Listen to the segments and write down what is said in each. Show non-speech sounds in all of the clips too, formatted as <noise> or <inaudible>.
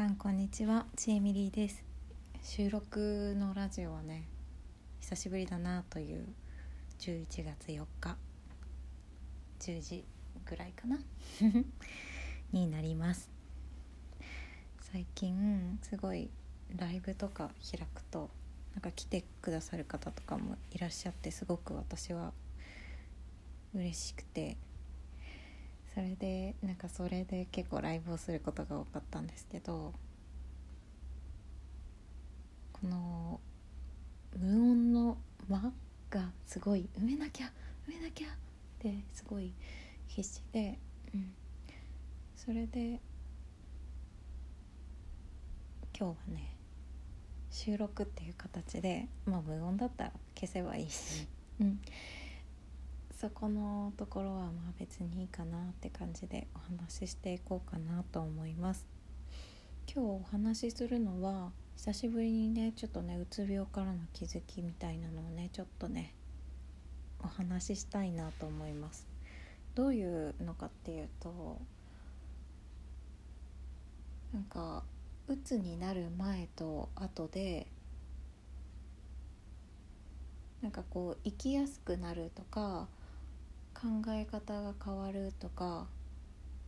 さんこんにちは。ちえみりです。収録のラジオはね久しぶりだなという11月4日10時ぐらいかな <laughs> になります。最近すごいライブとか開くとなんか来てくださる方とかもいらっしゃってすごく私は嬉しくてそれでなんかそれで結構ライブをすることが多かったんですけどこの無音の間がすごい埋めなきゃ埋めなきゃってすごい必死で、うん、それで今日はね収録っていう形でまあ無音だったら消せばいいし、うん、そこのところはまあ別にいいかなって感じでお話ししていこうかなと思います。今日お話しするのは久しぶりにねちょっとねうつ病からの気づきみたいなのをねちょっとねお話ししたいなと思います。どういうのかっていうとなんかうつになる前と後でなんかこう生きやすくなるとか考え方が変わるとか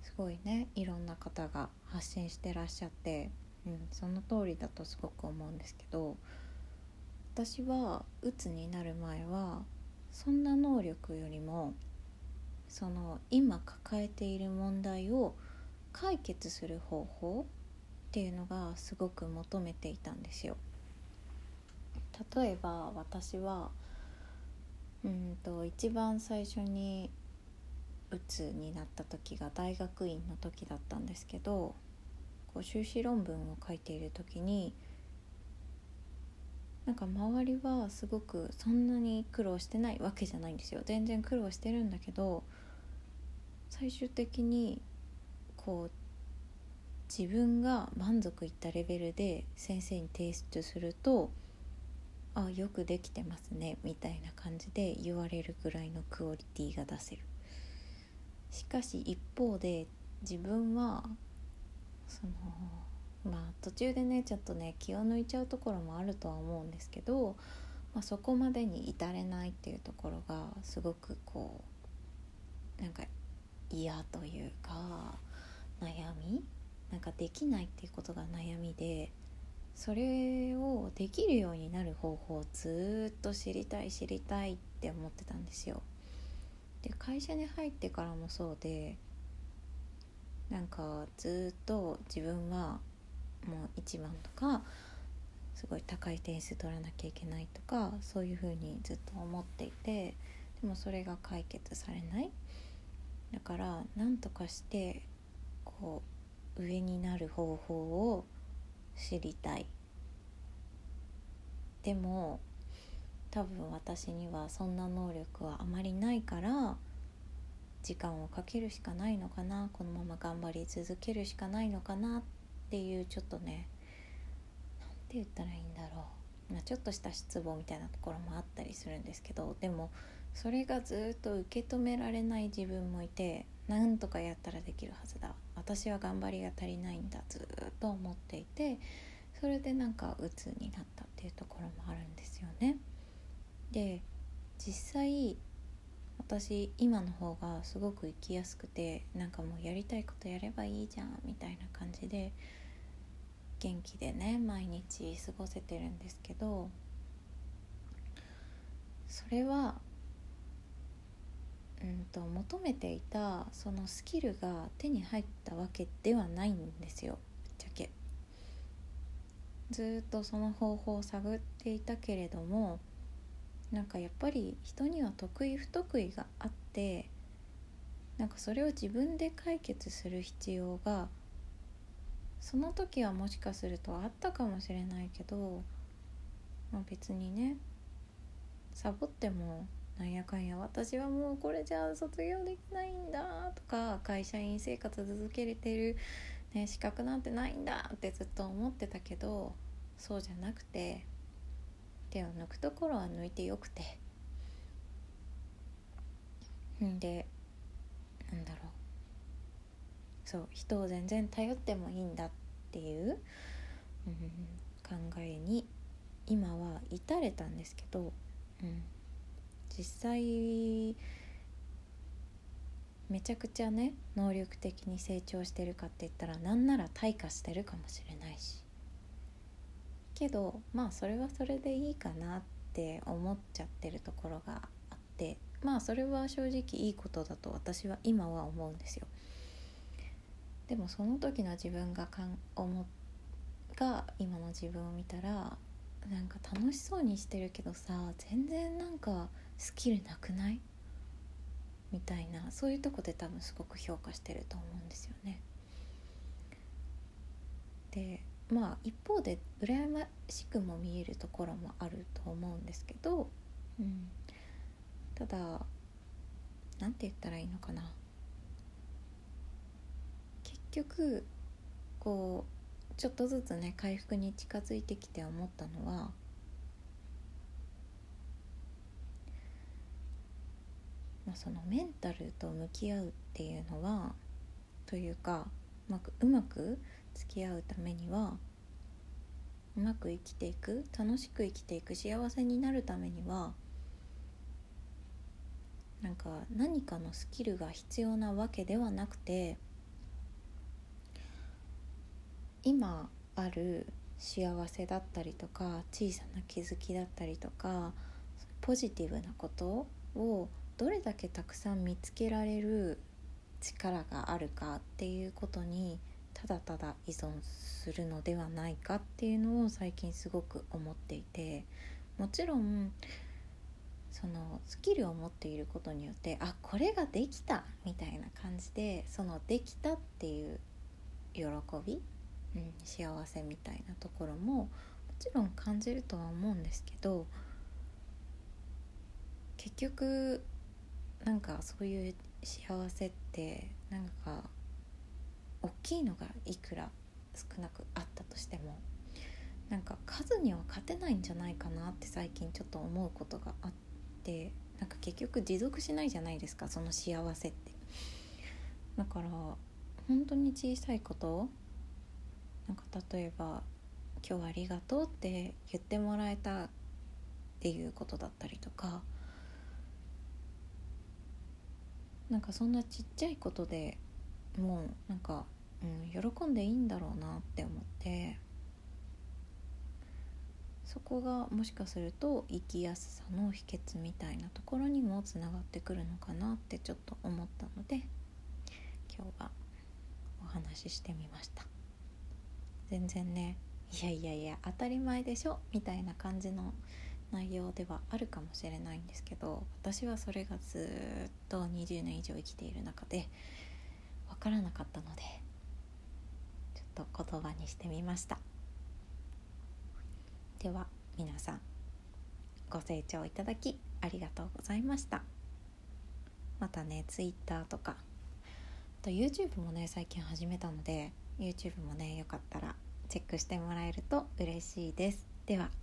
すごいねいろんな方が発信してらっしゃって、うん、その通りだとすごく思うんですけど私はうつになる前はそんな能力よりもその今抱えている問題を解決する方法っていうのがすごく求めていたんですよ。例えば私はうんと一番最初にうつになった時が大学院の時だったんですけどこう修士論文を書いている時になんか周りはすごくそんなに苦労してないわけじゃないんですよ。全然苦労してるんだけど最終的にこう自分が満足いったレベルで先生に提出するとあよくできてますねみたいな感じで言われるぐらいのクオリティが出せる。しかし一方で自分はそのまあ途中でねちょっとね気を抜いちゃうところもあるとは思うんですけど、まあ、そこまでに至れないっていうところがすごくこうなんか嫌というか悩み？なんかできないっていうことが悩みでそれをできるようになる方法をずっと知りたい知りたいって思ってたんですよ。で会社に入ってからもそうでなんかずっと自分はもう一番とかすごい高い点数取らなきゃいけないとかそういうふうにずっと思っていてでもそれが解決されないだから何とかしてこう上になる方法を知りたい。でも多分私にはそんな能力はあまりないから時間をかけるしかないのかなこのまま頑張り続けるしかないのかなっていうちょっとね何て言ったらいいんだろう、まあ、ちょっとした失望みたいなところもあったりするんですけどでもそれがずっと受け止められない自分もいてなんとかやったらできるはずだ私は頑張りが足りないんだずっと思っていてそれでなんか鬱になったっていうところもあるんですよね。で実際私今の方がすごく生きやすくてなんかもうやりたいことやればいいじゃんみたいな感じで元気でね毎日過ごせてるんですけどそれはうんと求めていたそのスキルが手に入ったわけではないんですよぶっちゃけ。ずっとその方法を探っていたけれどもなんかやっぱり人には得意不得意があってなんかそれを自分で解決する必要がその時はもしかするとあったかもしれないけど、まあ、別にねサボってもなんやかんや私はもうこれじゃあ卒業できないんだとか会社員生活続けれてる、ね、資格なんてないんだってずっと思ってたけどそうじゃなくて手を抜くところは抜いてよくて。んでなんだろう。そう人を全然頼ってもいいんだっっていう、うん、考えに今は至れたんですけど、うん、実際めちゃくちゃね能力的に成長してるかって言ったらなんなら退化してるかもしれないしけどまあそれはそれでいいかなって思っちゃってるところがあってまあそれは正直いいことだと私は今は思うんですよ。でもその時の自分がかん思が今の自分を見たらなんか楽しそうにしてるけどさ全然なんかスキルなくない？みたいなそういうとこで多分すごく評価してると思うんですよね。でまあ一方で羨ましくも見えるところもあると思うんですけど、うん、ただ何て言ったらいいのかな。結局こうちょっとずつね回復に近づいてきて思ったのはまあ、そのメンタルと向き合うっていうのはというかうまくうまく付き合うためにはうまく生きていく楽しく生きていく幸せになるためにはなんか何かのスキルが必要なわけではなくて今ある幸せだったりとか小さな気づきだったりとかポジティブなことをどれだけたくさん見つけられる力があるかっていうことにただただ依存するのではないかっていうのを最近すごく思っていてもちろんそのスキルを持っていることによってあこれができたみたいな感じでそのできたっていう喜び、うん、幸せみたいなところももちろん感じるとは思うんですけど結局なんかそういう幸せってなんか大きいのがいくら少なくあったとしてもなんか数には勝てないんじゃないかなって最近ちょっと思うことがあってなんか結局持続しないじゃないですかその幸せって。だから本当に小さいことなんか例えば「今日ありがとう」って言ってもらえたっていうことだったりとかなんかそんなちっちゃいことでもうなんか、うん、喜んでいいんだろうなって思ってそこがもしかすると生きやすさの秘訣みたいなところにもつながってくるのかなってちょっと思ったので今日はお話ししてみました。全然ねいやいやいや当たり前でしょみたいな感じの内容ではあるかもしれないんですけど私はそれがずっと20年以上生きている中で分からなかったのでちょっと言葉にしてみました。では皆さんご清聴いただきありがとうございました。またね Twitter とかあと YouTube もね最近始めたので YouTube もねよかったらチェックしてもらえると嬉しいです。では。